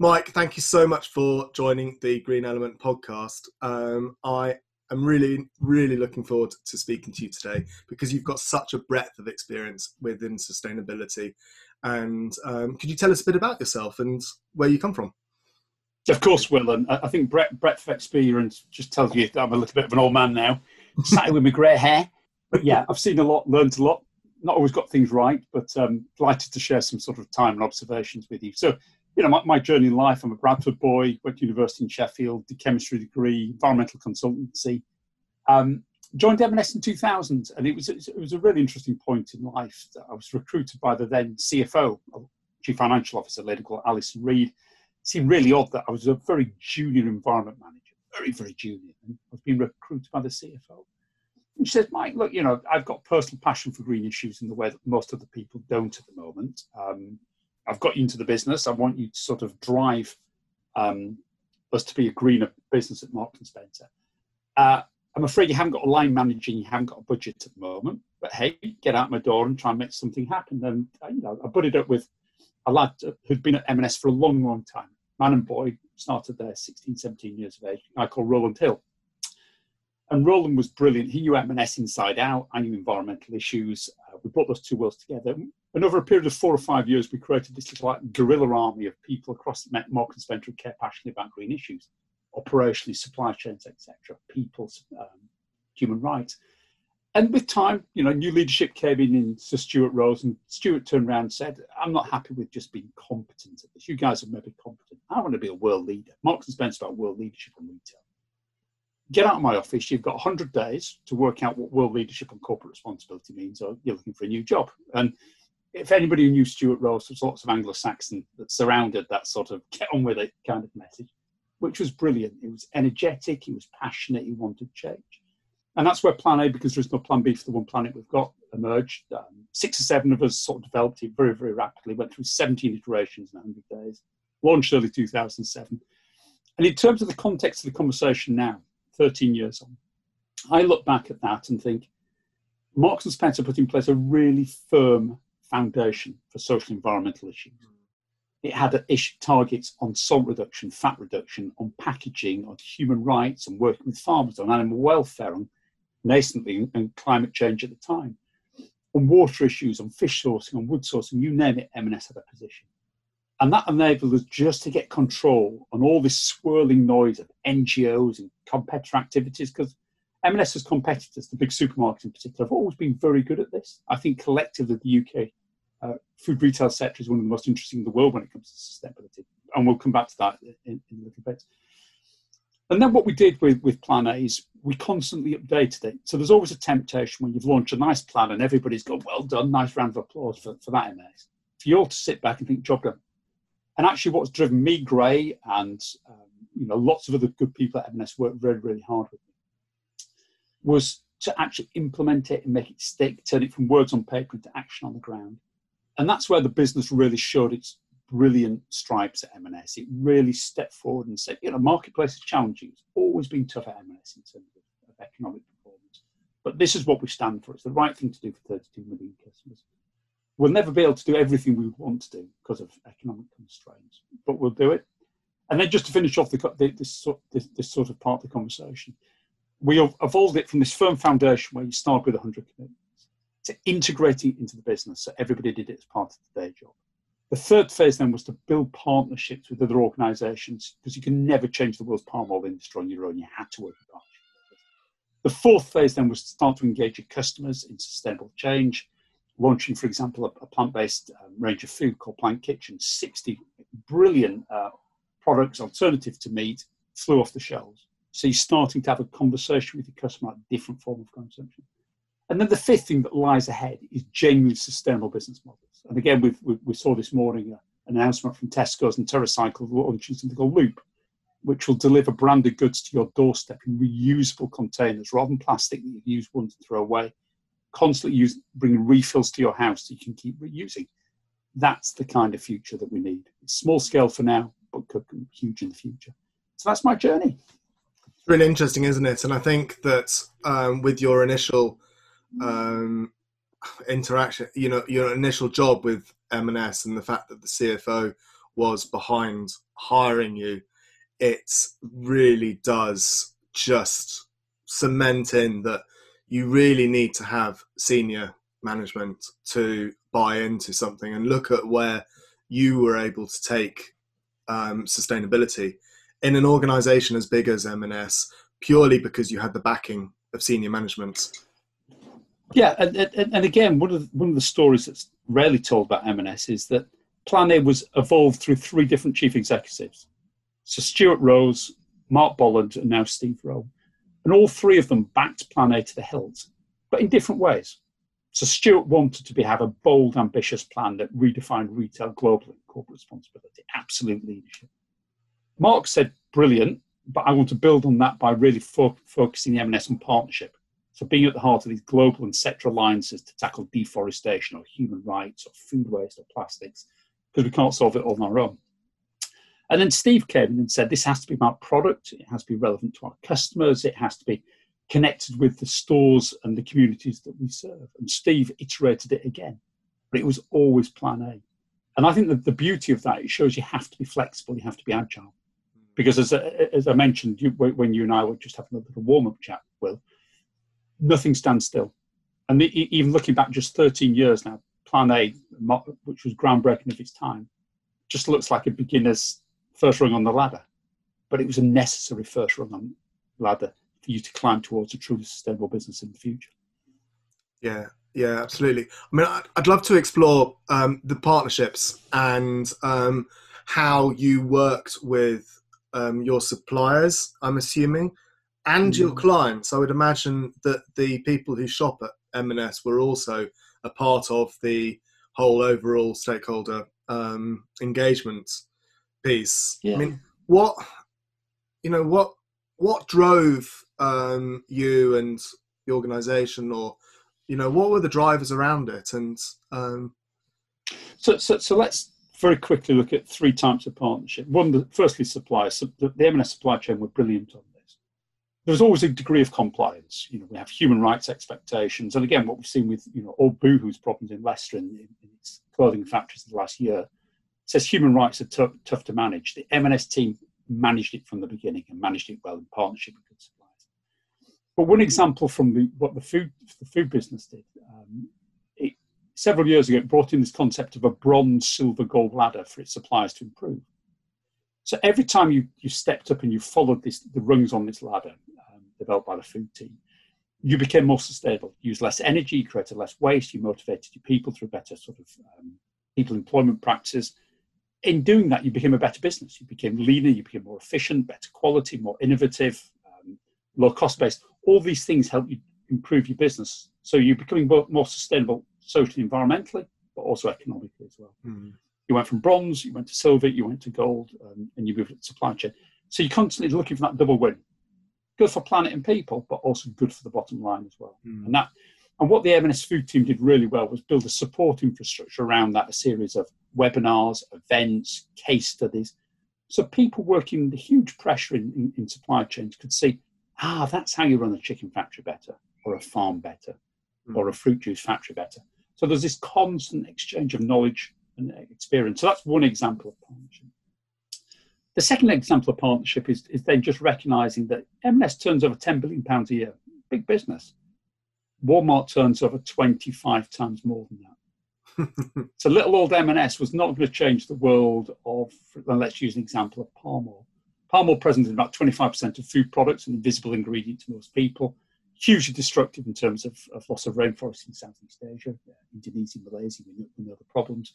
Mike, thank you so much for joining the Green Element podcast. Um, I am really, really looking forward to speaking to you today because you've got such a breadth of experience within sustainability. And um, could you tell us a bit about yourself and where you come from? Of course, Will. And I think breadth, breadth of experience just tells you that I'm a little bit of an old man now, sat with my grey hair. But yeah, I've seen a lot, learned a lot. Not always got things right, but um, delighted to share some sort of time and observations with you. So, you know, my, my journey in life, I'm a Bradford boy, went to university in Sheffield, did chemistry degree, environmental consultancy. Um, joined M&S in 2000, and it was it was a really interesting point in life. I was recruited by the then CFO, Chief Financial Officer, lady called Alison Reed seemed really odd that I was a very junior environment manager, very, very junior, and I was being recruited by the CFO. And she said, Mike, look, you know, I've got personal passion for green issues in the way that most other people don't at the moment. Um, I've got you into the business. I want you to sort of drive um, us to be a greener business at Marks and Spencer. Uh, I'm afraid you haven't got a line manager and you haven't got a budget at the moment. But hey, get out my door and try and make something happen. And uh, you know, I put up with a lad who'd been at M&S for a long, long time man and boy, started there 16, 17 years of age, I call Roland Hill. And Roland was brilliant. He knew M&S inside out. I knew environmental issues. Uh, we brought those two worlds together. And over a period of four or five years, we created this little like, guerrilla army of people across the Marks and Spencer who care passionately about green issues, operationally, supply chains, etc., people, um, human rights. And with time, you know, new leadership came in in Sir Stuart Rose, and Stuart turned around and said, I'm not happy with just being competent at this. You guys are maybe competent. I want to be a world leader. Marks and Spencer about world leadership and retail. Get out of my office. You've got 100 days to work out what world leadership and corporate responsibility means, or you're looking for a new job. And if anybody knew Stuart Rose, there's lots of Anglo-Saxon that surrounded that sort of get on with it kind of message, which was brilliant. He was energetic, he was passionate, he wanted change. And that's where Plan A, because there's no Plan B for the one planet we've got, emerged. Um, six or seven of us sort of developed it very, very rapidly, went through 17 iterations in 100 days, launched early 2007. And in terms of the context of the conversation now, 13 years on, I look back at that and think Marks and Spencer put in place a really firm foundation for social environmental issues. It had issue, targets on salt reduction, fat reduction, on packaging, on human rights, and working with farmers, on animal welfare, on nascently and climate change at the time. On water issues, on fish sourcing, on wood sourcing, you name it, M&S had a position. And that enabled us just to get control on all this swirling noise of NGOs and competitor activities, because M&S as competitors, the big supermarkets in particular, have always been very good at this. I think collectively the UK uh, food retail sector is one of the most interesting in the world when it comes to sustainability. And we'll come back to that in, in a little bit. And then what we did with, with Plan A is we constantly updated it. So there's always a temptation when you've launched a nice plan and everybody's gone, well done, nice round of applause for, for that MS. For you all to sit back and think, job done. And actually what's driven me, Gray, and um, you know, lots of other good people at M&S worked very, really hard with me, was to actually implement it and make it stick, turn it from words on paper into action on the ground. And that's where the business really showed its brilliant stripes at M&S. It really stepped forward and said, you know, marketplace is challenging. It's always been tough at M&S in terms of, of economic performance. But this is what we stand for. It's the right thing to do for 32 million customers. We'll never be able to do everything we want to do because of economic constraints, but we'll do it. And then just to finish off the, this, this, this sort of part of the conversation, we evolved it from this firm foundation where you start with 100 commitments to integrating into the business so everybody did it as part of their job. The third phase then was to build partnerships with other organisations because you can never change the world's palm oil industry on your own. You had to work in partnership. The fourth phase then was to start to engage your customers in sustainable change, launching, for example, a, a plant-based um, range of food called Plant Kitchen. 60 brilliant uh, products, alternative to meat, flew off the shelves. So you're starting to have a conversation with your customer about different form of consumption. And then the fifth thing that lies ahead is genuinely sustainable business models. And again, we, we saw this morning uh, an announcement from Tesco's and TerraCycle launching something called Loop, which will deliver branded goods to your doorstep in reusable containers rather than plastic that you use once and throw away. Constantly use, bring refills to your house so you can keep reusing. That's the kind of future that we need. It's small scale for now, but could be huge in the future. So that's my journey. It's really interesting, isn't it? And I think that um, with your initial um, interaction, you know, your initial job with M&S and the fact that the CFO was behind hiring you, it really does just cement in that you really need to have senior management to buy into something and look at where you were able to take um, sustainability in an organization as big as M&S purely because you had the backing of senior management. Yeah, and, and, and again, one of the, one of the stories that's rarely told about M&S is that Plan A was evolved through three different chief executives. So Stuart Rose, Marc Bolland, and now Steve Rowe. And all three of them backed Plan A to the hilt, but in different ways. So Stuart wanted to be, have a bold, ambitious plan that redefined retail globally, corporate responsibility, absolute leadership. Marc said, brilliant, but I want to build on that by really fo- focusing the M&S on partnership. So being at the heart of these global and sector alliances to tackle deforestation or human rights or food waste or plastics, because we can't solve it all on our own. And then Steve came in and said, this has to be about product, it has to be relevant to our customers, it has to be connected with the stores and the communities that we serve. And Steve iterated it again, but it was always plan A. And I think that the beauty of that, it shows you have to be flexible, you have to be agile. Because as, as I mentioned, you, when you and I were just having a little warm up chat, Will, nothing stands still. And the, even looking back just 13 years now, Plan A, which was groundbreaking of its time, just looks like a beginner's first rung on the ladder. But it was a necessary first rung on the ladder for you to climb towards a truly sustainable business in the future. Yeah, yeah, absolutely. I mean, I'd love to explore um, the partnerships and um, how you worked with um, your suppliers, I'm assuming, and mm. your clients. I would imagine that the people who shop at M&S were also a part of the whole overall stakeholder um, engagement piece. Yeah. I mean, what you know, what what drove um, you and the organisation, or you know, what were the drivers around it? And um... so, so, so let's very quickly look at three types of partnership. One, firstly, suppliers. The, the M&S supply chain were brilliant on this. There's always a degree of compliance. You know, we have human rights expectations, and again, what we've seen with you know all Boohoo's problems in Leicester in, in its clothing factories in the last year says human rights are tough to manage. The M&S team managed it from the beginning and managed it well in partnership with good suppliers. But one example from the, what the food the food business did, um, it, several years ago, it brought in this concept of a bronze, silver, gold ladder for its suppliers to improve. So every time you, you stepped up and you followed this, the rungs on this ladder um, developed by the food team, you became more sustainable. Used less energy, created less waste, you motivated your people through better sort of um, people employment practices, in doing that, you became a better business. You became leaner, you became more efficient, better quality, more innovative, um, low cost based. All these things help you improve your business. So you're becoming more, more sustainable socially, environmentally, but also economically as well. Mm. You went from bronze, you went to silver, you went to gold, um, and you moved to supply chain. So you're constantly looking for that double win. Good for planet and people, but also good for the bottom line as well. Mm. And that and what the M&S food team did really well was build a support infrastructure around that, a series of webinars, events, case studies. So people working the huge pressure in, in, in supply chains could see, ah, that's how you run a chicken factory better, or a farm better, mm. or a fruit juice factory better. So there's this constant exchange of knowledge and experience. So that's one example of partnership. The second example of partnership is, is then just recognizing that M&S turns over 10 billion pounds a year, big business. Walmart turns over 25 times more than that. so little old M&S was not going to change the world of, let's use an example of palm oil. Palm oil present in about 25% of food products, an invisible ingredient to most people, hugely destructive in terms of, of loss of rainforest in Southeast Asia, Indonesia, Malaysia, we the problems.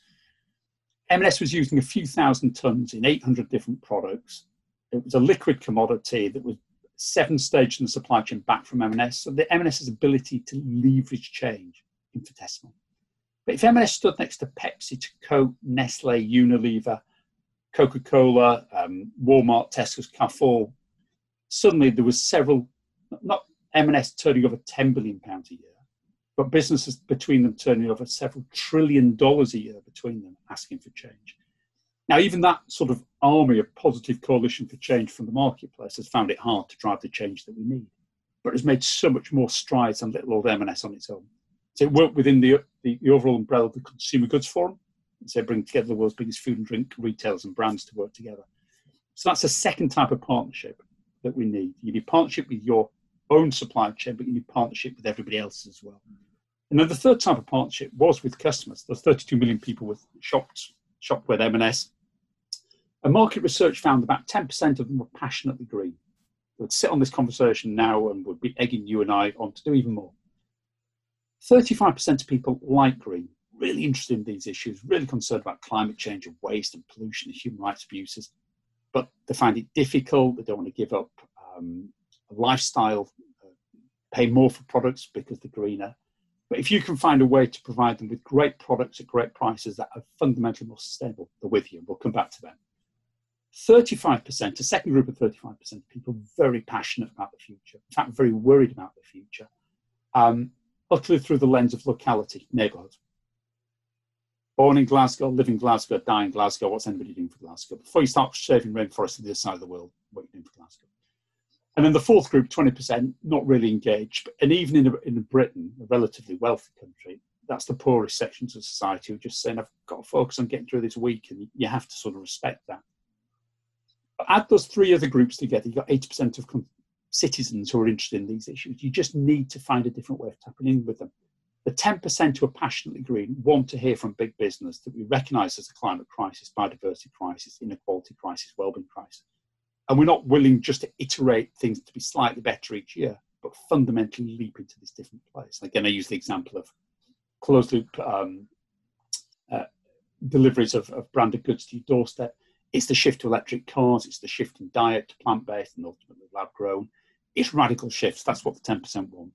M&S was using a few thousand tons in 800 different products. It was a liquid commodity that was seven stages in the supply chain back from M&S. So the M&S's ability to leverage change infinitesimal. But if M&S stood next to Pepsi, Coke, Nestle, Unilever, Coca-Cola, um, Walmart, Tesco's, Carrefour, suddenly there was several, not M&S turning over 10 billion pounds a year, but businesses between them turning over several trillion dollars a year between them asking for change. Now, even that sort of army of positive coalition for change from the marketplace has found it hard to drive the change that we need, but has made so much more strides than little old M&S on its own. So it worked within the, the, the overall umbrella of the Consumer Goods Forum, So bring together the world's biggest food and drink retailers and brands to work together. So that's a second type of partnership that we need. You need partnership with your own supply chain, but you need partnership with everybody else as well. And then the third type of partnership was with customers. There's 32 million people with shopped, shopped with M&S. And market research found about 10% of them were passionately green. They would sit on this conversation now and would be egging you and I on to do even more. 35% of people like green, really interested in these issues, really concerned about climate change and waste and pollution and human rights abuses, but they find it difficult. They don't want to give up um, a lifestyle, uh, pay more for products because they're greener. But if you can find a way to provide them with great products at great prices that are fundamentally more sustainable, they're with you. We'll come back to them. 35%, a second group of 35% of people very passionate about the future, in fact, very worried about the future, um, utterly through the lens of locality, neighbourhood. Born in Glasgow, live in Glasgow, die in Glasgow, what's anybody doing for Glasgow? Before you start saving rainforests on the other side of the world, what are you doing for Glasgow? And then the fourth group, 20%, not really engaged. And even in, in Britain, a relatively wealthy country, that's the poorest sections of society who are just saying, I've got to focus on getting through this week. And you have to sort of respect that. But add those three other groups together, you've got 80% of citizens who are interested in these issues. You just need to find a different way of tapping in with them. The 10% who are passionately green want to hear from big business that we recognise as a climate crisis, biodiversity crisis, inequality crisis, wellbeing crisis. And we're not willing just to iterate things to be slightly better each year, but fundamentally leap into this different place. Again, I use the example of closed loop um, uh, deliveries of, of branded goods to your doorstep it's the shift to electric cars, it's the shift in diet to plant based and ultimately lab grown. It's radical shifts. That's what the 10% want.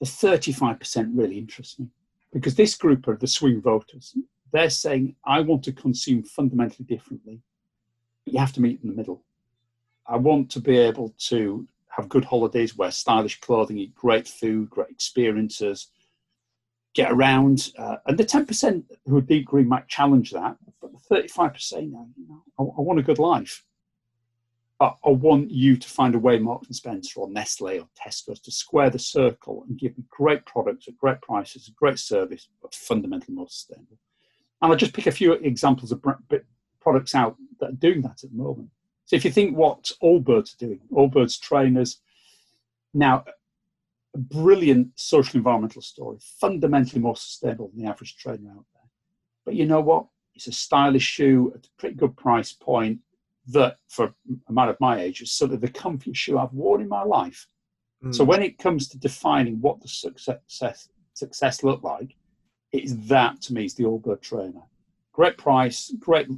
The 35% really interests me because this group are the swing voters. They're saying, I want to consume fundamentally differently, you have to meet in the middle. I want to be able to have good holidays, wear stylish clothing, eat great food, great experiences, get around. Uh, and the 10% who are deep green might challenge that, but the 35% now, you know, I, I, want a good life. I, I want you to find a way, Marks and Spencer or Nestle or Tesco, to square the circle and give me great products at great prices, great service, but fundamentally more sustainable. And I'll just pick a few examples of products out that are doing that at the moment. So if you think what Allbirds are doing, Allbirds trainers, now a brilliant social environmental story, fundamentally more sustainable than the average trainer out there. But you know what? It's a stylish shoe at a pretty good price point that, for a man of my age, is sort of the comfiest shoe I've worn in my life. Mm. So when it comes to defining what the success success look like, it's that to me is the Allbird trainer. Great price, great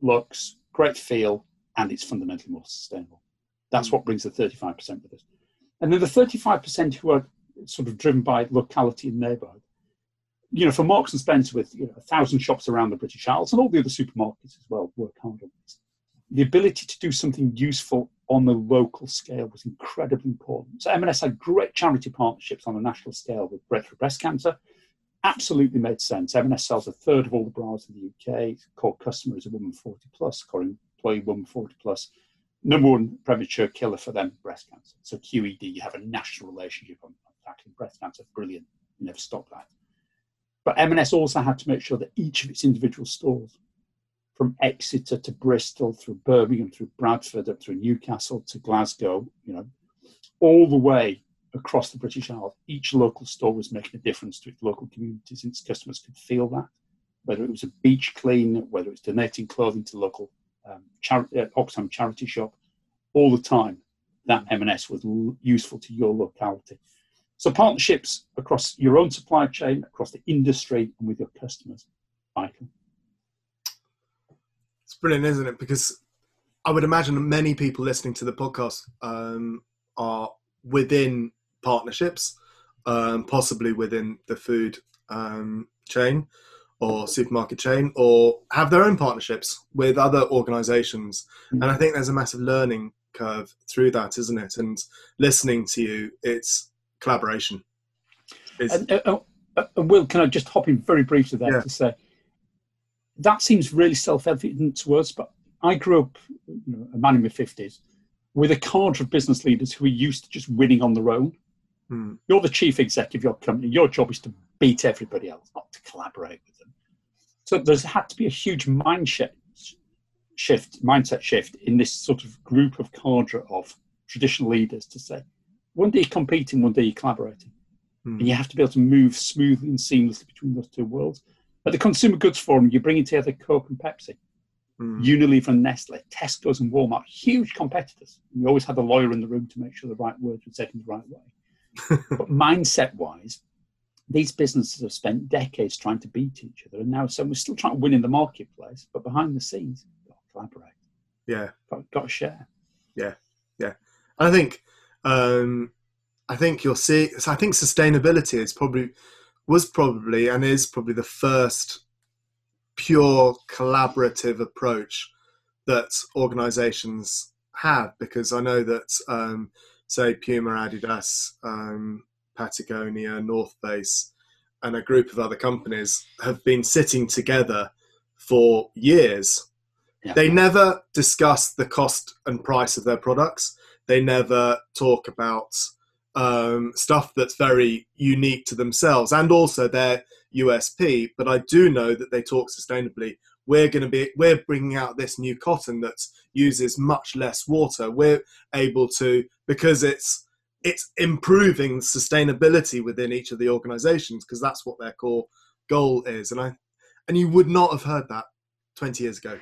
looks, great feel, and it's fundamentally more sustainable. That's mm. what brings the 35% with us. And then the 35% who are sort of driven by locality and neighbourhood. You know, for Marks and Spencer with you know, a thousand shops around the British Isles and all the other supermarkets as well work hard on this. The ability to do something useful on the local scale was incredibly important. So M&S had great charity partnerships on a national scale with Breakthrough Breast Cancer. Absolutely made sense. M&S sells a third of all the bras in the UK. Core customer is a woman 40 plus, core employee woman 40 plus number one premature killer for them, breast cancer. So QED, you have a national relationship on tackling breast cancer. Brilliant. You never stop that. But M&S also had to make sure that each of its individual stores, from Exeter to Bristol, through Birmingham, through Bradford, up through Newcastle to Glasgow, you know, all the way across the British Isles, each local store was making a difference to its local communities, and its customers could feel that. Whether it was a beach clean, whether it was donating clothing to local um, char- uh, Oxfam charity shop all the time. That M&S was l- useful to your locality. So partnerships across your own supply chain, across the industry, and with your customers, vital. Brilliant, isn't it? Because I would imagine that many people listening to the podcast um, are within partnerships, um, possibly within the food um, chain or supermarket chain or have their own partnerships with other organizations mm-hmm. and i think there's a massive learning curve through that isn't it and listening to you it's collaboration it's... and, uh, oh, uh, will can i just hop in very briefly there yeah. to say that seems really self-evident to us but i grew up you know, a man in my 50s with a cadre of business leaders who are used to just winning on their own mm. you're the chief executive of your company your job is to beat everybody else not to collaborate with them. So there's had to be a huge mind shift, shift, mindset shift in this sort of group of cadre of traditional leaders to say, one day you're competing, one day you're collaborating. Mm. And you have to be able to move smoothly and seamlessly between those two worlds. At the Consumer Goods Forum, you're bringing together Coke and Pepsi, mm. Unilever and Nestle, Tesco's and Walmart, huge competitors. You always had a lawyer in the room to make sure the right words were said in the right way. but mindset wise, these businesses have spent decades trying to beat each other, and now so we're still trying to win in the marketplace, but behind the scenes, got to collaborate. Yeah, got, got to share. Yeah, yeah. And I think, um, I think you'll see. I think sustainability is probably was probably and is probably the first pure collaborative approach that organisations have because I know that um, say Puma, Adidas, um, Patagonia, North Face, and a group of other companies have been sitting together for years. Yeah. They never discuss the cost and price of their products. They never talk about um, stuff that's very unique to themselves and also their USP. But I do know that they talk sustainably. We're going to be we're bringing out this new cotton that uses much less water. We're able to because it's it's improving sustainability within each of the organizations because that's what their core goal is. And I and you would not have heard that 20 years ago.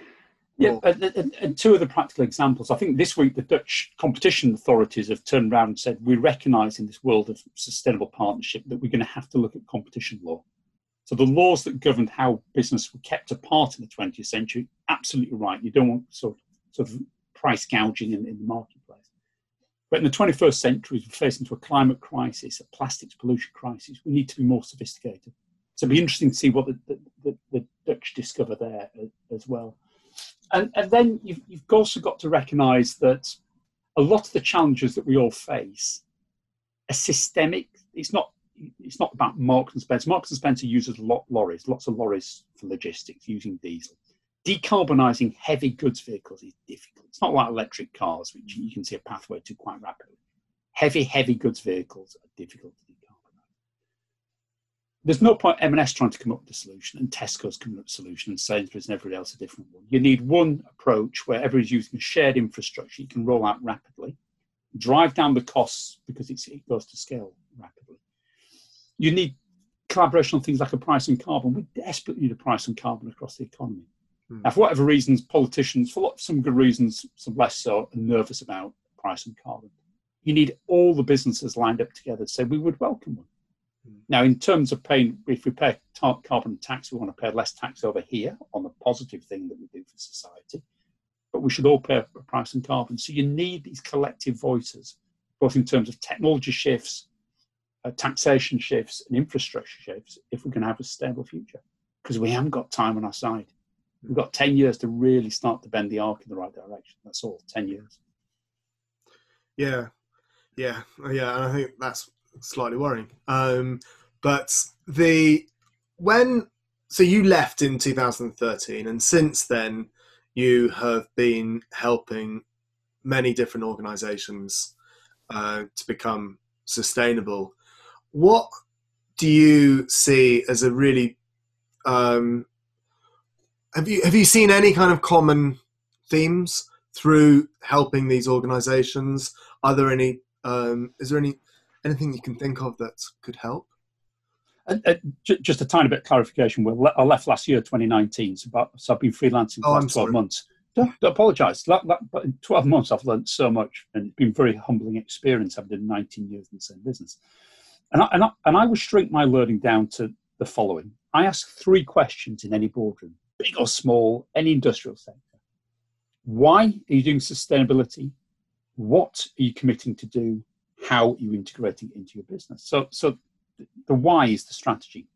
Yeah, and, and, two of the practical examples. I think this week the Dutch competition authorities have turned around and said we recognise in this world of sustainable partnership that we're going to have to look at competition law. So the laws that governed how business were kept apart in the 20th century, absolutely right. You don't want sort of, sort of price gouging in, in the marketplace. But in the 21st century, as we face into a climate crisis, a plastics pollution crisis, we need to be more sophisticated. So it'll be interesting to see what the, the, the, the Dutch discover there uh, as well. And, and then you've, you've also got to recognize that a lot of the challenges that we all face are systemic. It's not it's not about Marks and Spencer. Marks and Spencer uses lot lorries, lots of lorries for logistics using diesel. Decarbonising heavy goods vehicles is difficult. It's not like electric cars, which you can see a pathway to quite rapidly. Heavy, heavy goods vehicles are difficult to there's no point M&S trying to come up with a solution and Tesco's coming up with a solution and Sainsbury's and everybody else a different one. You need one approach where everybody's using a shared infrastructure you can roll out rapidly, drive down the costs because it goes to scale rapidly. You need collaboration on things like a price on carbon. We desperately need a price on carbon across the economy. Hmm. Now, for whatever reasons, politicians, for some good reasons, some less so, are nervous about price on carbon. You need all the businesses lined up together to say we would welcome one. Now, in terms of paying, if we pay carbon tax, we want to pay less tax over here on the positive thing that we do for society. But we should all pay a price on carbon. So you need these collective voices, both in terms of technology shifts, uh, taxation shifts, and infrastructure shifts, if we're going to have a stable future. Because we haven't got time on our side. We've got 10 years to really start to bend the arc in the right direction. That's all, 10 years. Yeah, yeah, yeah. And I think that's slightly worrying. Um, but the when so you left in 2013, and since then you have been helping many different organisations uh, to become sustainable. What do you see as a really um, have you have you seen any kind of common themes through helping these organisations? Are there any? Um, is there any anything you can think of that could help? Uh, uh, just a tiny bit of clarification. Well, I left last year, 2019, so, about, so I've been freelancing for oh, 12 sorry. months. Don't, don't apologise. but in 12 months, I've learned so much, and it's been a very humbling experience. I've done 19 years in the same business, and I, and I, and I would shrink my learning down to the following: I ask three questions in any boardroom, big or small, any industrial sector. Why are you doing sustainability? What are you committing to do? How you integrating it into your business. So, so the why is the strategy.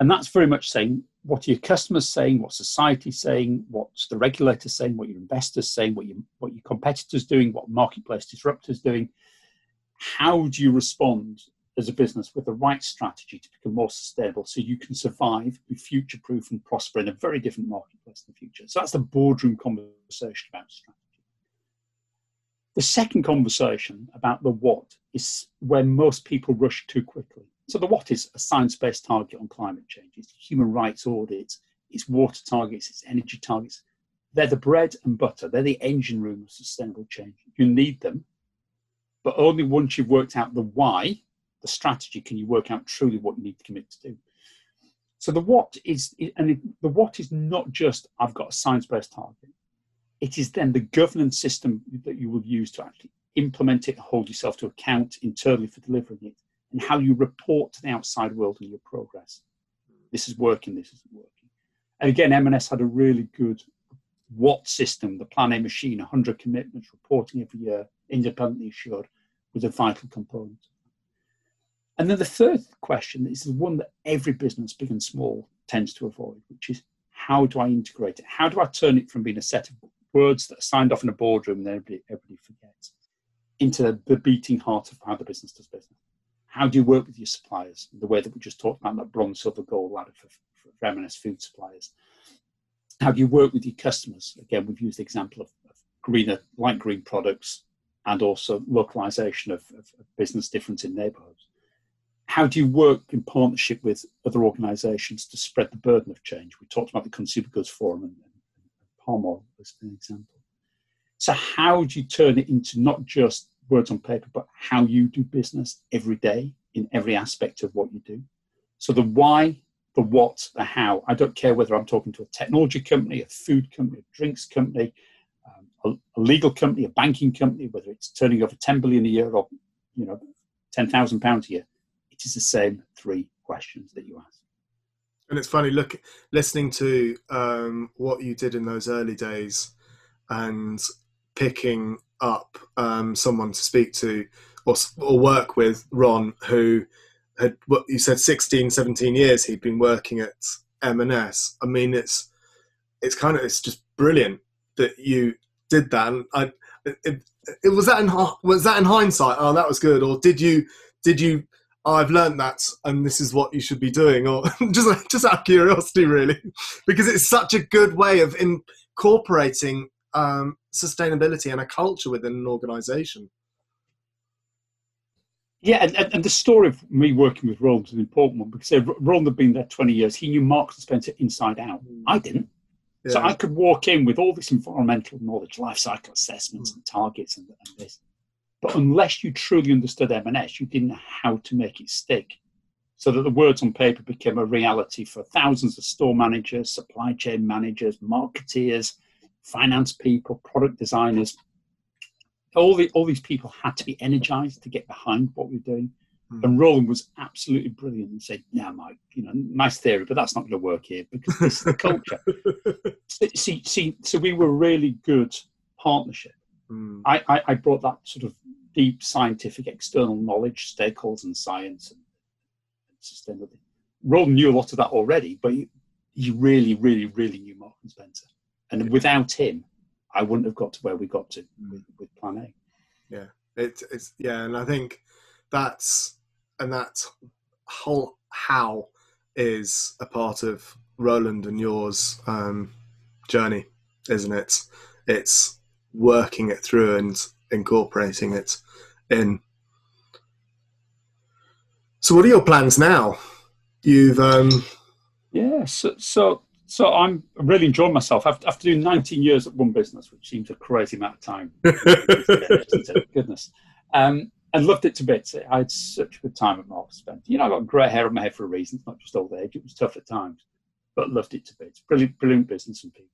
And that's very much saying what are your customers saying, what society saying, what's the regulator saying, what your investors saying, what your what your competitors doing, what marketplace disruptors doing. How do you respond as a business with the right strategy to become more sustainable so you can survive, be future proof, and prosper in a very different marketplace in the future? So that's the boardroom conversation about strategy. The second conversation about the what is where most people rush too quickly. So the what is a science-based target on climate change. It's human rights audits, it's water targets, it's energy targets. They're the bread and butter. They're the engine room of sustainable change. You need them, but only once you've worked out the why, the strategy, can you work out truly what you need to commit to do. So the what is, and the what is not just I've got a science-based target. It is then the governance system that you will use to actually implement it, hold yourself to account internally for delivering it, and how you report to the outside world on your progress. This is working, this isn't working. And again, M&S had a really good what system, the Plan A machine, 100 commitments, reporting every year, independently assured, was a vital component. And then the third question is the one that every business, big and small, tends to avoid, which is how do I integrate it? How do I turn it from being a set of words that are signed off in a boardroom and everybody, everybody forgets into the beating heart of how the business does business? How do you work with your suppliers? The way that we just talked about that bronze, silver, gold ladder for, for, food suppliers. How do you work with your customers? Again, we've used the example of, of greener, light green products and also localization of, of, of business difference in neighborhoods how do you work in partnership with other organizations to spread the burden of change? We talked about the Consumer Goods Forum and, oil as an example. So, how do you turn it into not just words on paper, but how you do business every day in every aspect of what you do? So, the why, the what, the how. I don't care whether I'm talking to a technology company, a food company, a drinks company, um, a, a legal company, a banking company, whether it's turning over 10 billion a year or you know 10,000 pounds a year it is the same three questions that you ask. And it's funny, look, listening to um, what you did in those early days, and picking up um, someone to speak to or, or work with, Ron, who had what you said 16, 17 years he'd been working at M&S. I mean, it's it's kind of it's just brilliant that you did that. And I, it, it, was that in was that in hindsight? Oh, that was good. Or did you did you oh, I've learned that and this is what you should be doing, or just just out of curiosity, really, because it's such a good way of incorporating um, sustainability and a culture within an organisation. Yeah, and, and, the story of me working with Roland is an important one because Roland had been there 20 years. He knew Marks and Spencer inside out. Mm. I didn't. Yeah. So I could walk in with all this environmental knowledge, life cycle assessments mm. and targets and, and this. But unless you truly understood M&S, you didn't know how to make it stick. So that the words on paper became a reality for thousands of store managers, supply chain managers, marketeers, finance people, product designers. All, the, all these people had to be energized to get behind what we we're doing. Mm. And Roland was absolutely brilliant and said, "Yeah, Mike, you know, nice theory, but that's not going to work here because this is the culture." see, see, so we were really good partnership. Mm. I, I, I, brought that sort of deep scientific external knowledge, stakeholders and science and sustainability. Roland knew a lot of that already, but he, he really, really, really knew Mark and Spencer. And yeah. without him, I wouldn't have got to where we got to with, with Plan A. Yeah, it, it's yeah, and I think that's and that whole how is a part of Roland and yours um, journey, isn't it? It's working it through and incorporating it in. So, what are your plans now? You've um... yeah, so, so so I'm really enjoying myself. After, after doing 19 years at one business, which seems a crazy amount of time, goodness, um, and loved it to bits. I had such a good time at Marks Spencer. You know, I got grey hair on my head for a reason. It's not just old age. It was tough at times, but loved it to bits. Brilliant, brilliant business and people.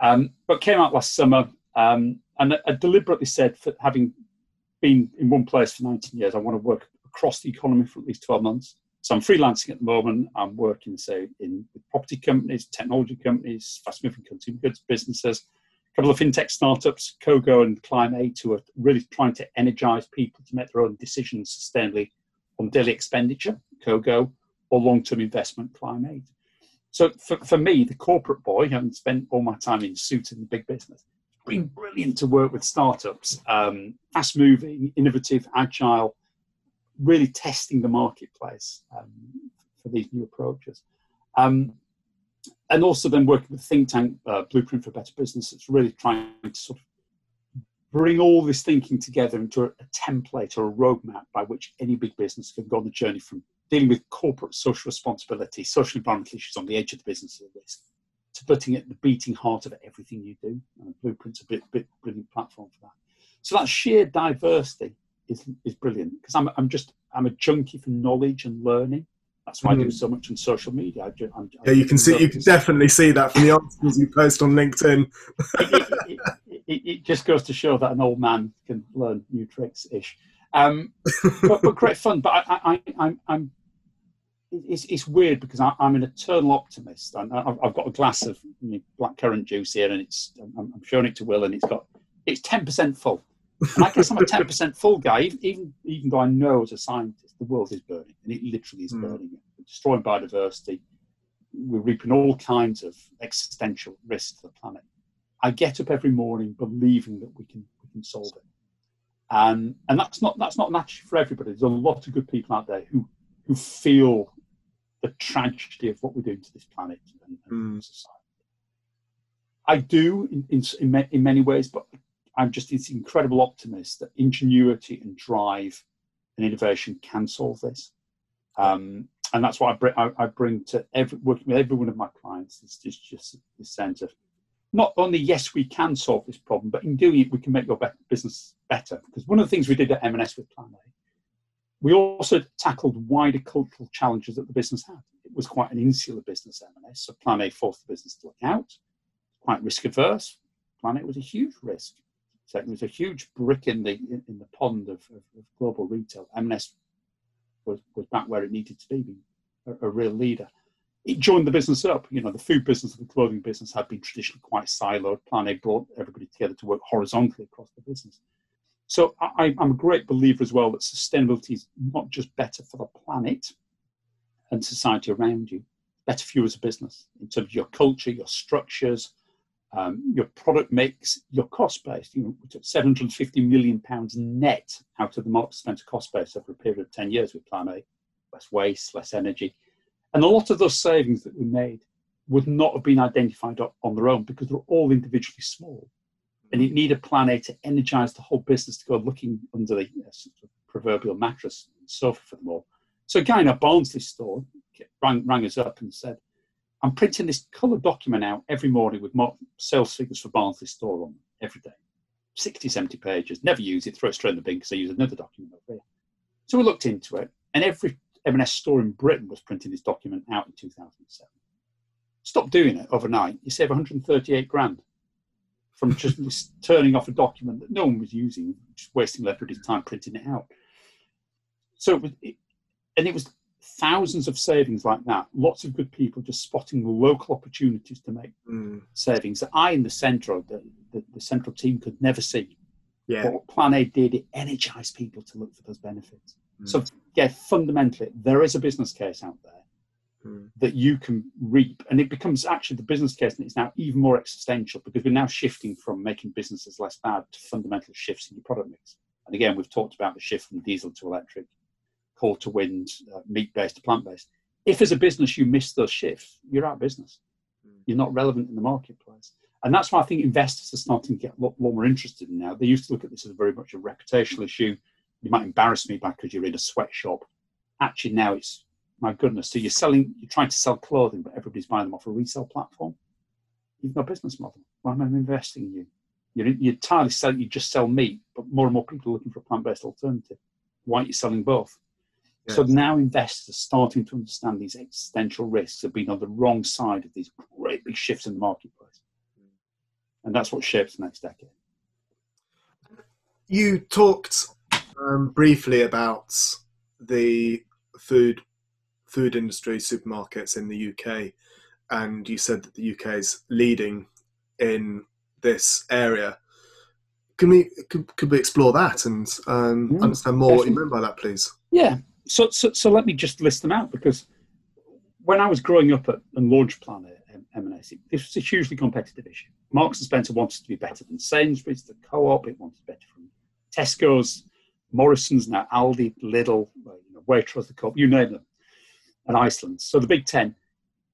Um, but came out last summer, um, and I deliberately said, for having been in one place for 19 years, I want to work across the economy for at least 12 months. So I'm freelancing at the moment. I'm working, say, in property companies, technology companies, fast-moving consumer goods businesses, a couple of fintech startups, Cogo and Clim8, who are really trying to energize people to make their own decisions sustainably on daily expenditure, Cogo, or long-term investment, Clim8. So for, for me, the corporate boy, having spent all my time in suits in the big business, been brilliant to work with startups, um, fast moving, innovative, agile, really testing the marketplace um, for these new approaches. Um, and also then working with think tank uh, Blueprint for Better Business, it's really trying to sort of bring all this thinking together into a, a template or a roadmap by which any big business can go on the journey from dealing with corporate social responsibility, social environmental issues on the edge of the business of risk, putting it at the beating heart of everything you do. And Blueprint's a bit, bit brilliant platform for that. So that sheer diversity is, is brilliant because I'm, I'm just I'm a junkie for knowledge and learning. That's why mm. I do hmm. so much on social media. I do, I'm, yeah, you can see you can definitely see that from the articles you post on LinkedIn. it, it, it, it, just goes to show that an old man can learn new tricks ish. Um, but, but, great fun. But I, I, I, I'm it's, it's weird because I, am an eternal optimist. I, have got a glass of you know, black currant juice here, and it's I'm, I'm, showing it to Will, and it's got it's ten percent full. And I guess I'm a ten percent full guy, even even though I know as a scientist the world is burning, and it literally is mm. burning. We're destroying biodiversity. We're reaping all kinds of existential risks to the planet. I get up every morning believing that we can we can solve it, and and that's not that's not natural for everybody. There's a lot of good people out there who who feel the tragedy of what we're doing to this planet and, and mm. society. I do in, in, in, in many ways, but I'm just this incredible optimist that ingenuity and drive and innovation can solve this. Um, and that's what I bring, I, I, bring to every, working with every one of my clients is just, just this sense of not only, yes, we can solve this problem, but in doing it, we can make your business better. Because one of the things we did at M&S with Plan A we also tackled wider cultural challenges that the business had. It was quite an insular business, M&S, so Plan A forced the business to look out, quite risk averse. Plan A was a huge risk. So it was a huge brick in the in the pond of, of, of global retail. M&S was, was back where it needed to be, a, a real leader. It joined the business up. You know, the food business and the clothing business had been traditionally quite siloed. Plan A brought everybody together to work horizontally across the business. So I, am a great believer as well that sustainability is not just better for the planet and society around you, better for you as a business in terms of your culture, your structures, um, your product mix, your cost base. You know, we took 750 million pounds net out of the Marks Spencer cost base over a period of 10 years with Plan A, less waste, less energy. And a lot of those savings that we made would not have been identified on their own because they're all individually small and you need a plan A to energize the whole business to go looking under the uh, proverbial mattress and sofa for them all. So a guy in a Barnsley store rang, rang us up and said, I'm printing this colour document out every morning with sales figures for Barnsley store on every day. 60, 70 pages, never use it, throw it straight in the bin because I use another document over here. So we looked into it, and every M&S store in Britain was printing this document out in 2007. Stop doing it overnight, you save 138 grand from just turning off a document that no one was using, just wasting everybody's time printing it out. So it was, it, and it was thousands of savings like that. Lots of good people just spotting the local opportunities to make mm. savings that I, in the centre, the, the, the, central team, could never see. Yeah. But what Plan A did, it energised people to look for those benefits. Mm. So, yeah, fundamentally, there is a business case out there mm. that you can reap. And it becomes actually the business case, and it's now even more existential because we're now shifting from making businesses less bad to fundamental shifts in your product mix. And again, we've talked about the shift from diesel to electric, coal to wind, uh, meat based to plant based. If as a business you miss those shifts, you're out of business. Mm. You're not relevant in the marketplace. And that's why I think investors are starting to get a lot, lot more interested in now. They used to look at this as very much a reputational issue. You might embarrass me because you're in a sweatshop. Actually, now it's my goodness. So you're selling, you're trying to sell clothing, but everybody's buying them off a resale platform. You've no business model. Why am I investing in you? You're, you're entirely selling, you just sell meat, but more and more people are looking for a plant based alternative. Why aren't you selling both? Yes. So now investors are starting to understand these existential risks of being on the wrong side of these great big shifts in the marketplace. And that's what shapes the next decade. You talked um, briefly about the food food industry, supermarkets in the UK, and you said that the UK is leading in this area. Can we could, could we explore that and um, yeah, understand more definitely. what you meant by that, please? Yeah. So, so so let me just list them out because when I was growing up at and Launch Plan M&S, this was a hugely competitive issue. Marks and Spencer wanted to be better than Sainsbury's, the Co-op. It wanted better from Tesco's, Morrison's, now Aldi, Lidl, you know, Waitrose, the Co-op, you name them and Iceland. So the Big Ten.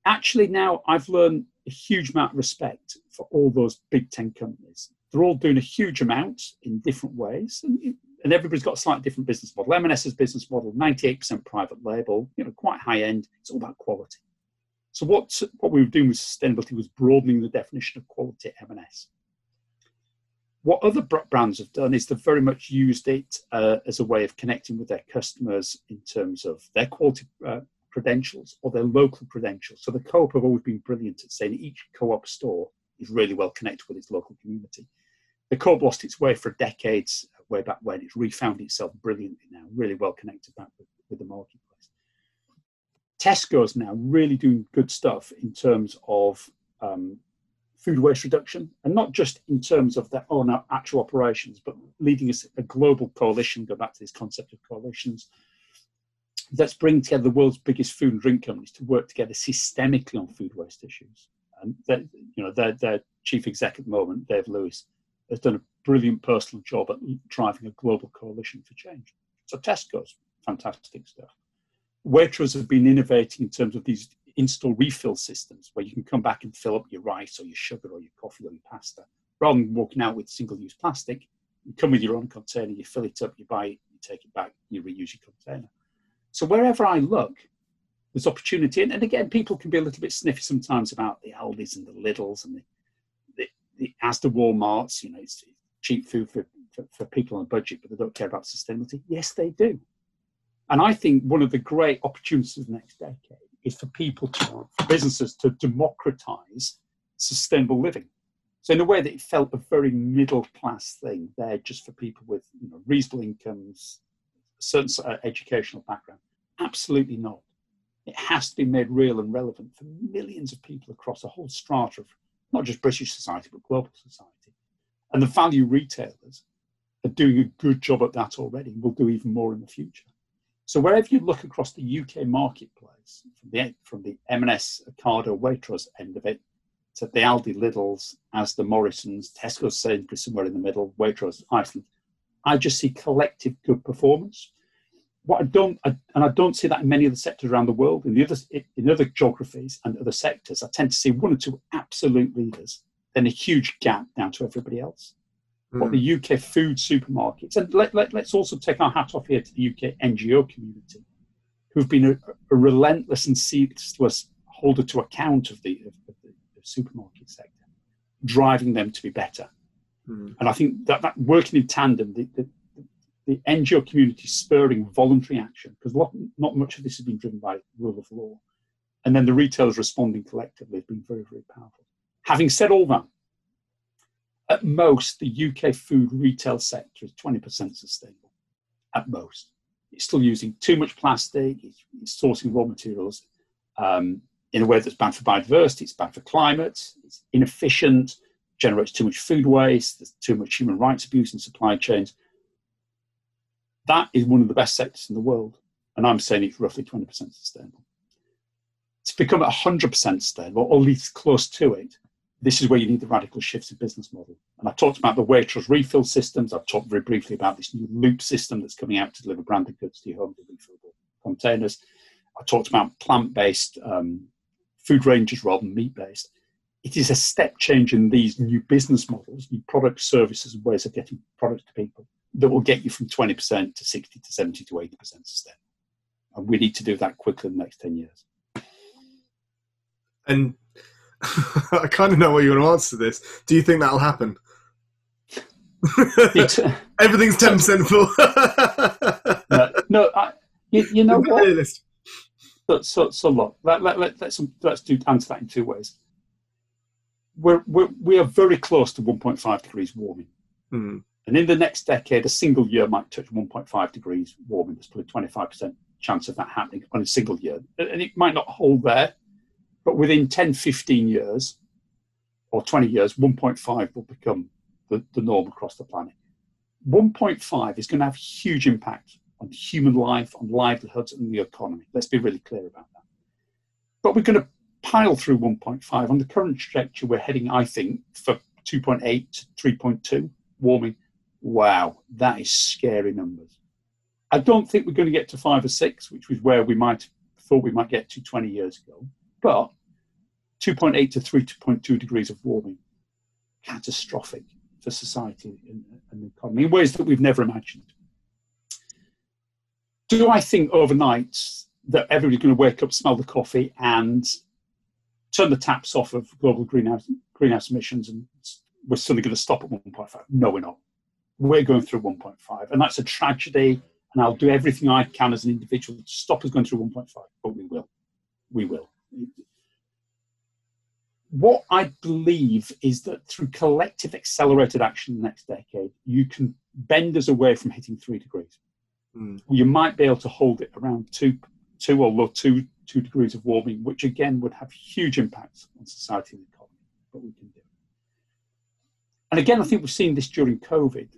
Actually, now I've learned a huge amount of respect for all those Big Ten companies. They're all doing a huge amount in different ways. And and everybody's got a slightly different business model. M&S's business model, 98% private label, you know, quite high end. It's all about quality. So what what we were doing with sustainability was broadening the definition of quality at M&S. What other brands have done is they've very much used it uh, as a way of connecting with their customers in terms of their quality uh, credentials or their local credentials. So the co-op have always been brilliant at saying each co-op store is really well connected with its local community. The co-op lost its way for decades, way back when. It's refound itself brilliantly now, really well connected back with, with the marketplace. Tesco's now really doing good stuff in terms of um, food waste reduction, and not just in terms of their own actual operations, but leading a global coalition. Go back to this concept of coalitions. Let's bring together the world's biggest food and drink companies to work together systemically on food waste issues. And you know, their, their chief exec at the moment, Dave Lewis, has done a brilliant personal job at driving a global coalition for change. So Tesco's fantastic stuff. Waitrose have been innovating in terms of these install refill systems where you can come back and fill up your rice or your sugar or your coffee or your pasta. Rather than walking out with single use plastic, you come with your own container, you fill it up, you buy it, you take it back, you reuse your container. So wherever I look, there's opportunity. And, and again, people can be a little bit sniffy sometimes about the Aldis and the Lidls and the, the, the Asda Walmarts. You know, it's cheap food for, for, for people on a budget, but they don't care about sustainability. Yes, they do. And I think one of the great opportunities of the next decade is for people to, for businesses to democratize sustainable living. So in a way that it felt a very middle class thing there, just for people with you know, reasonable incomes, certain uh, educational background. Absolutely not. It has to be made real and relevant for millions of people across a whole strata of not just British society but global society. And the value retailers are doing a good job at that already. and Will do even more in the future. So wherever you look across the UK marketplace, from the from the M&S, Ocado, Waitrose end of it, to the Aldi, Lidl's, Asda Morrisons, Tesco, Sainsbury's somewhere in the middle, Waitrose, Iceland, I just see collective good performance. What I don't, I, and I don't see that in many of the sectors around the world. In the other, in other geographies and other sectors, I tend to see one or two absolute leaders, then a huge gap down to everybody else what hmm. the UK food supermarkets, and let, let, us also take our hat off here to the UK NGO community, who've been a, a relentless and ceaseless holder to account of the, of, the, supermarket sector, driving them to be better. Mm. And I think that, that working in tandem, the, the, the NGO community spurring voluntary action, because not much of this has been driven by rule of law, and then the retailers responding collectively has been very, very powerful. Having said all that, at most, the UK food retail sector is 20% sustainable. At most. It's still using too much plastic, it's, it's sourcing raw materials um, in a way that's bad for biodiversity, it's bad for climate, it's inefficient, generates too much food waste, there's too much human rights abuse in supply chains. That is one of the best sectors in the world. And I'm saying it's roughly 20% sustainable. To become 100% sustainable, or at least close to it, this is where you need the radical shifts in business model. And I talked about the Waitrose refill systems. I've talked very briefly about this new loop system that's coming out to deliver branded goods to your home to refillable containers. I talked about plant-based um, food ranges rather than meat-based. It is a step change in these new business models, new products, services, and ways of getting products to people that will get you from 20% to 60 to 70 to 80% sustainable. And we need to do that quickly in the next 10 years. And I kind of know what you want to answer to this. Do you think that'll happen? Uh, Everything's ten percent full. no, no I, you, you, know what? But so, so look, let, let, let, let's, let's do answer that in two ways. We're, we're, we are very close to 1.5 degrees warming. Mm. And in the next decade, a single year might touch 1.5 degrees warming. There's probably 25% chance of that happening on a single year. And it might not hold there, but within 10, 15 years or 20 years, 1.5 will become the, the norm across the planet. 1.5 is going to have huge impact on human life, on livelihoods, and the economy. Let's be really clear about that. But we're going to pile through 1.5. On the current trajectory, we're heading, I think, for 2.8 to 3.2 warming. Wow, that is scary numbers. I don't think we're going to get to five or six, which was where we might thought we might get to 20 years ago. But 2.8 to 3.2 degrees of warming, catastrophic for society and, and the economy in ways that we've never imagined. do I think overnight that everybody's going to wake up, smell the coffee, and turn the taps off of global greenhouse greenhouse emissions, and we're suddenly going to stop at 1.5? No, we're not. We're going through 1.5, and that's a tragedy. And I'll do everything I can as an individual to stop us going through 1.5, but we will. We will. What I believe is that through collective accelerated action in the next decade, you can bend us away from hitting three degrees. Mm. You might be able to hold it around two, two or low two, two degrees of warming, which again would have huge impacts on society and economy. But we can do. And again, I think we've seen this during COVID.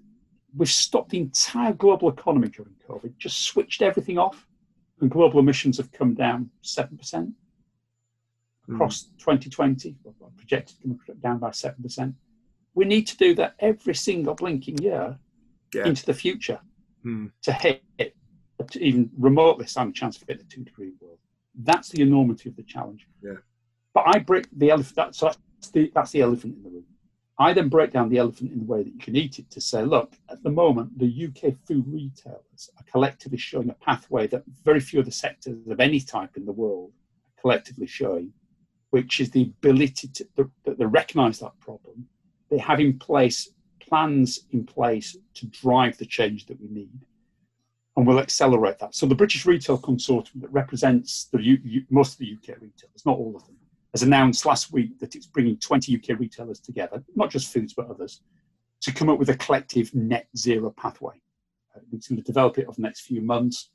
We've stopped the entire global economy during COVID, just switched everything off, and global emissions have come down 7% across mm. 2020, projected down by 7%. We need to do that every single blinking year yeah. into the future mm. to hit to even remotely stand a chance of hitting the two degree world. That's the enormity of the challenge. Yeah. But I break the elephant. That, so that's the, that's the elephant in the room. I then break down the elephant in the way that you can eat it to say, look, at the moment, the UK food retailers are collectively showing a pathway that very few other sectors of any type in the world are collectively showing, which is the ability to that they recognise that problem. They have in place plans in place to drive the change that we need, and we'll accelerate that. So the British Retail Consortium that represents the U, U, most of the UK retailers, not all of them, has announced last week that it's bringing 20 UK retailers together, not just foods but others, to come up with a collective net zero pathway. Uh, it's going to develop it over the next few months.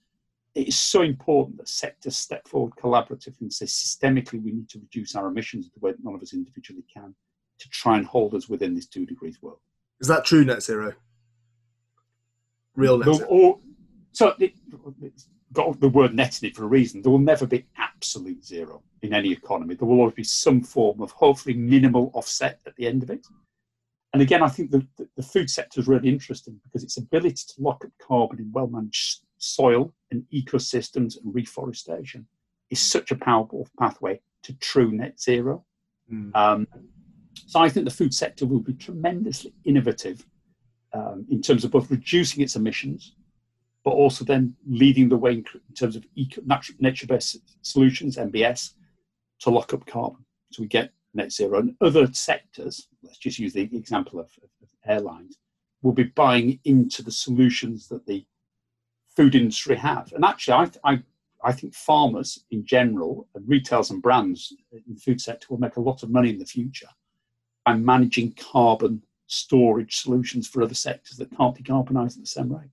It is so important that sectors step forward collaboratively and say systemically we need to reduce our emissions the way that none of us individually can to try and hold us within this two degrees world. Is that true net zero? Real net zero? So it, it's got the word net in it for a reason. There will never be absolute zero in any economy. There will always be some form of hopefully minimal offset at the end of it. And again, I think the, the, the food sector is really interesting because its ability to lock up carbon in well managed soil and ecosystems and reforestation is such a powerful pathway to true net zero. Mm. Um, so I think the food sector will be tremendously innovative um, in terms of both reducing its emissions but also then leading the way in, terms of nature-based solutions, NBS, to lock up carbon. So we get net zero. And other sectors, let's just use the example of, of airlines, will be buying into the solutions that the food industry have. And actually, I, I, I think farmers in general, and retailers and brands in the food sector will make a lot of money in the future by managing carbon storage solutions for other sectors that can't decarbonise at the same rate.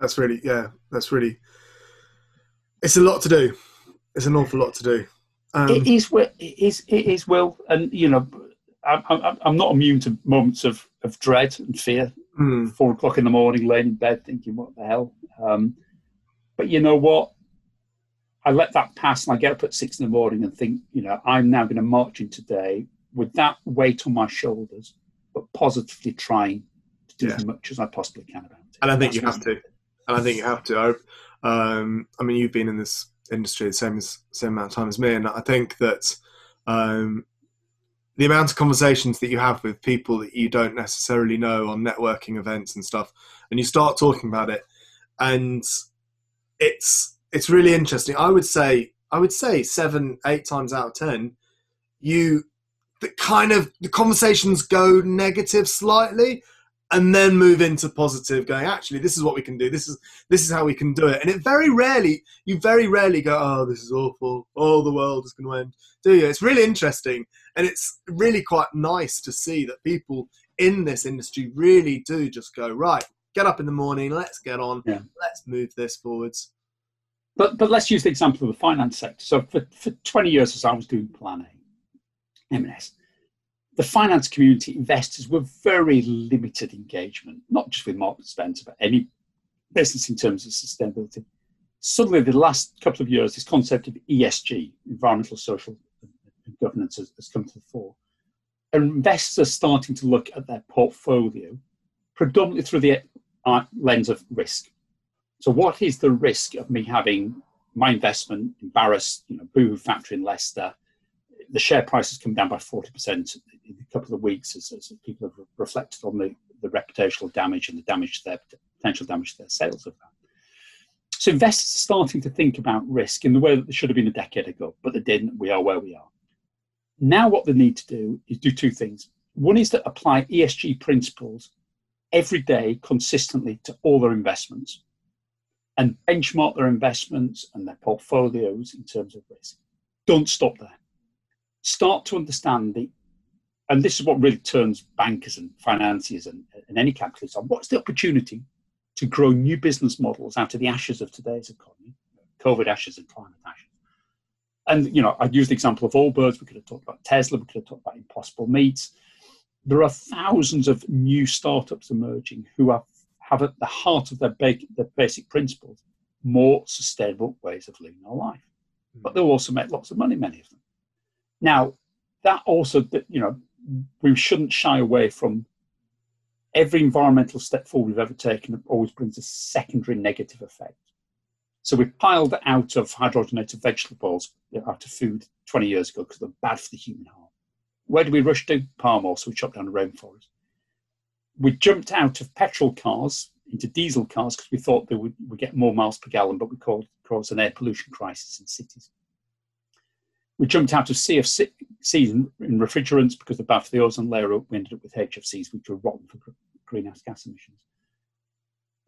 That's really yeah. That's really. It's a lot to do. It's an awful lot to do. Um, it is. It is. It is. Will and you know, I'm, I'm, I'm not immune to moments of, of dread and fear. Mm. Four o'clock in the morning, laying in bed, thinking, "What the hell?" Um, but you know what? I let that pass, and I get up at six in the morning and think, you know, I'm now going to march in today with that weight on my shoulders, but positively trying to do yeah. as much as I possibly can about it. And I think That's you have to and I think you have to. I, um, I mean, you've been in this industry the same as same amount of time as me, and I think that um, the amount of conversations that you have with people that you don't necessarily know on networking events and stuff, and you start talking about it, and it's it's really interesting. I would say I would say seven, eight times out of ten, you the kind of the conversations go negative slightly and then move into positive going actually this is what we can do. This is this is how we can do it. And it very rarely you very rarely go oh this is awful. Oh the world is going to end. Do you? It's really interesting and it's really quite nice to see that people in this industry really do just go right get up in the morning let's get on yeah. let's move this forwards. But but let's use the example of the finance sector. So for, for 20 years as i was doing planning m&s the finance community investors were very limited engagement, not just with Marks and Spencer, but any business in terms of sustainability. Suddenly, the last couple of years, this concept of ESG, environmental, social, and governance, has, has come to the fore. And investors are starting to look at their portfolio predominantly through the lens of risk. So, what is the risk of me having my investment embarrassed, you know, Boohoo factory in Leicester? The share price has come down by 40% in a couple of weeks as, as people have reflected on the, the reputational damage and the damage to their potential damage to their sales of that. So investors are starting to think about risk in the way that they should have been a decade ago, but they didn't. We are where we are. Now, what they need to do is do two things. One is to apply ESG principles every day consistently to all their investments and benchmark their investments and their portfolios in terms of risk. Don't stop there. Start to understand the, and this is what really turns bankers and financiers and, and any capitalists on what's the opportunity to grow new business models out of the ashes of today's economy, COVID ashes and climate ashes. And you know, I'd use the example of Allbirds. We could have talked about Tesla. We could have talked about Impossible Meats. There are thousands of new startups emerging who have, have at the heart of their, their basic principles more sustainable ways of living our life. But hmm. they'll also make lots of money, many of them. Now, that also, you know, we shouldn't shy away from every environmental step forward we've ever taken always brings a secondary negative effect. So we piled out of hydrogenated vegetables out of food 20 years ago because they're bad for the human heart. Where do we rush to? Palm oil, so we chopped down the rainforest. We jumped out of petrol cars into diesel cars because we thought they would, would get more miles per gallon, but we caused, caused an air pollution crisis in cities. We jumped out of CFCs in refrigerants because the bad the ozone layer. We ended up with HFCs, which were rotten for greenhouse gas emissions.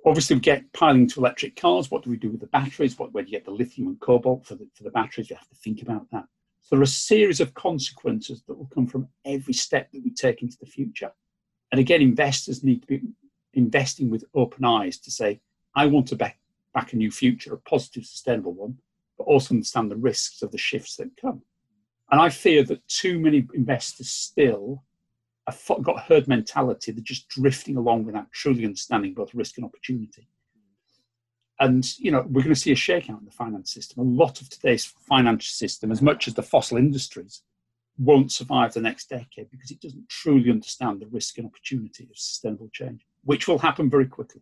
Obviously, we get piling to electric cars. What do we do with the batteries? What, where do you get the lithium and cobalt for the, for the batteries? You have to think about that. So there are a series of consequences that will come from every step that we take into the future. And again, investors need to be investing with open eyes to say, I want to back, back a new future, a positive, sustainable one, but also understand the risks of the shifts that come. And I fear that too many investors still have got herd mentality. They're just drifting along without truly understanding both risk and opportunity. And you know we're going to see a shakeout in the finance system. A lot of today's financial system, as much as the fossil industries, won't survive the next decade because it doesn't truly understand the risk and opportunity of sustainable change, which will happen very quickly.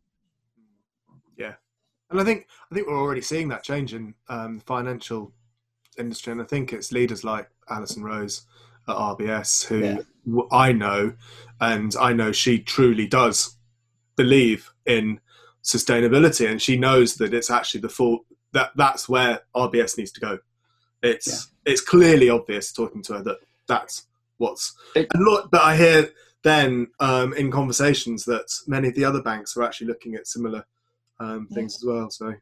And I think I think we're already seeing that change in um, financial industry, and I think it's leaders like Alison Rose at RBS who yeah. I know, and I know she truly does believe in sustainability, and she knows that it's actually the full that that's where RBS needs to go. It's yeah. it's clearly obvious talking to her that that's what's. It, look, but I hear then um, in conversations that many of the other banks are actually looking at similar um, things as well. So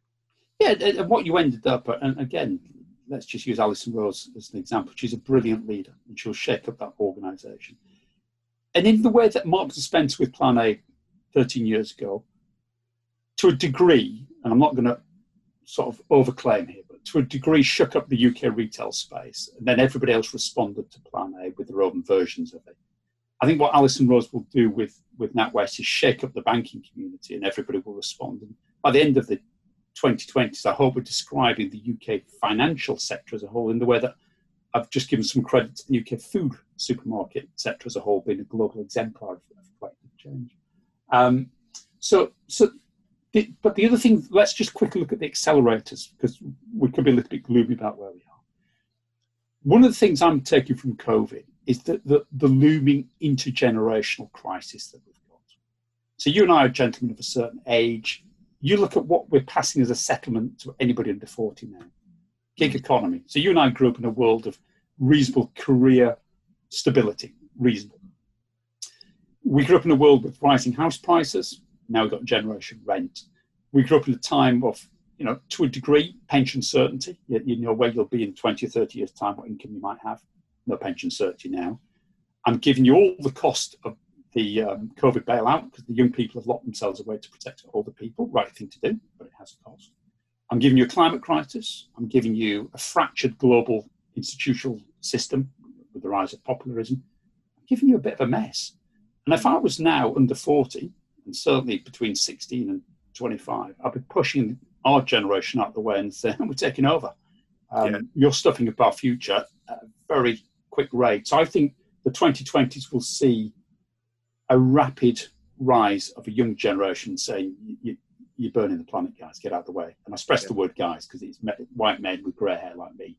yeah, and what you ended up, and again, let's just use Alison Rose as an example. She's a brilliant leader, and she'll shake up that organisation. And in the way that Mark Spencer with Plan A 13 years ago, to a degree, and I'm not going to sort of overclaim here, but to a degree, shook up the UK retail space, and then everybody else responded to Plan A with their own versions of it. I think what Alison Rose will do with with NatWest is shake up the banking community, and everybody will respond. And by the end of the 2020s, I hope we're describing the UK financial sector as a whole in the way that I've just given some credit to the UK food supermarket sector as a whole being a global exemplar of, collective change. Um, so, so, the, but the other thing, let's just quickly look at the accelerators because we could be a little bit gloomy about where we are. One of the things I'm taking from COVID is the, the, the looming intergenerational crisis that we've got. So you and I are gentlemen of a certain age you look at what we're passing as a settlement to anybody under 40 now gig mm. economy. So you and I grew up in a world of reasonable career stability, reasonable. We grew up in a world with rising house prices. Now we've got generation rent. We grew up in a time of, you know, to a degree, pension certainty. You, you know where you'll be in 20 or 30 years' time, what income you might have. No pension certainty now. I'm giving you all the cost of the um, COVID bailout because the young people have locked themselves away to protect older people. Right thing to do, but it has a cost. I'm giving you a climate crisis. I'm giving you a fractured global institutional system with the rise of populism. I'm giving you a bit of a mess. And if I was now under 40, and certainly between 16 and 25, I'd be pushing our generation out the way and saying, we're taking over. Um, yeah. You're stuffing up our future at a very quick rate. So I think the 2020s will see a rapid rise of a young generation saying, you, are burning the planet, guys, get out of the way. And I stress yeah. the word guys because it's white men with grey hair like me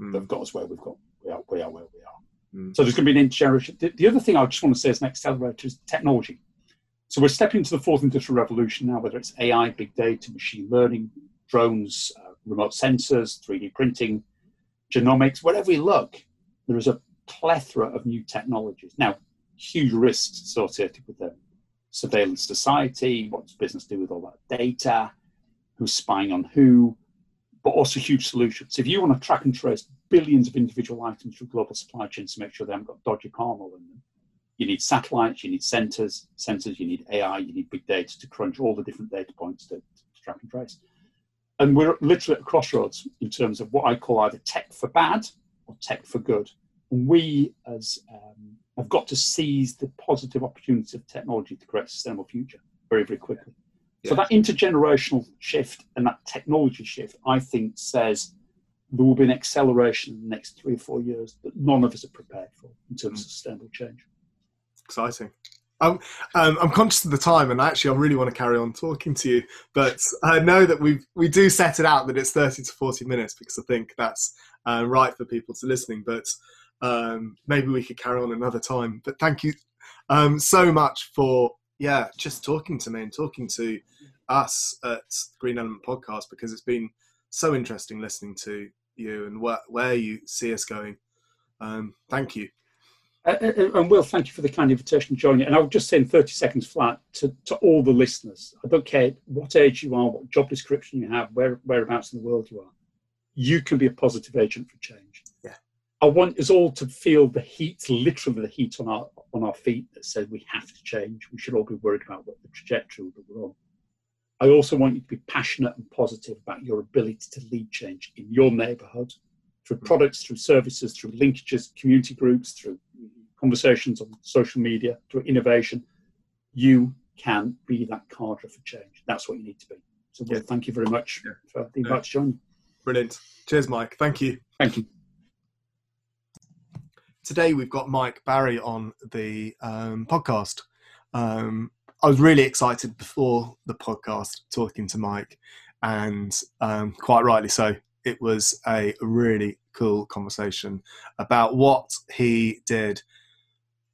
mm. that have got us where we've got, we are, we are where we are. Mm. So there's going to be an intergeneration. The, the, other thing I just want to say as an accelerator is technology. So we're stepping into the fourth industrial revolution now, whether it's AI, big data, machine learning, drones, uh, remote sensors, 3D printing, genomics, wherever we look, there is a plethora of new technologies. Now, huge risks associated with them. Surveillance society, what does business do with all that data, who's spying on who, but also huge solutions. If you want to track and trace billions of individual items through global supply chains to make sure they haven't got dodgy all in them, you need satellites, you need sensors, sensors, you need AI, you need big data to crunch all the different data points to, to track and trace. And we're literally at a crossroads in terms of what I call either tech for bad or tech for good. And we, as um, have got to seize the positive opportunities of technology to create a sustainable future very, very quickly. Yeah. So that intergenerational shift and that technology shift, I think, says there will be an acceleration in the next three or four years that none of us are prepared for in terms mm. of sustainable change. Exciting. Um, um, I'm conscious of the time, and actually, I really want to carry on talking to you. But I know that we we do set it out that it's 30 to 40 minutes because I think that's uh, right for people to listening. But um, maybe we could carry on another time. But thank you um, so much for yeah, just talking to me and talking to us at Green Element Podcast because it's been so interesting listening to you and where, where you see us going. Um, thank you. Uh, uh, uh, and Will, thank you for the kind invitation to join you. And I would just say in 30 seconds flat to, to all the listeners, I don't care what age you are, what job description you have, where, whereabouts in the world you are, you can be a positive agent for change. I want us all to feel the heat, literally the heat on our on our feet that says we have to change. We should all be worried about what the trajectory that we're on. I also want you to be passionate and positive about your ability to lead change in your neighbourhood through mm. products, through services, through linkages, community groups, through conversations on social media, through innovation. You can be that cadre for change. That's what you need to be. So, yeah. thank you very much yeah. for invite yeah. to join. Brilliant. Cheers, Mike. Thank you. Thank you. Today we've got Mike Barry on the um, podcast. Um, I was really excited before the podcast talking to Mike, and um, quite rightly so. It was a really cool conversation about what he did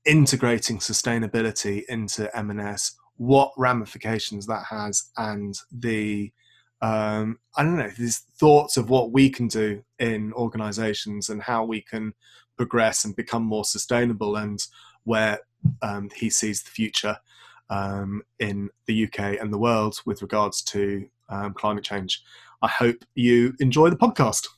integrating sustainability into M&S, what ramifications that has, and the um, I don't know these thoughts of what we can do in organisations and how we can progress and become more sustainable, and where um, he sees the future um, in the UK and the world with regards to um, climate change. I hope you enjoy the podcast.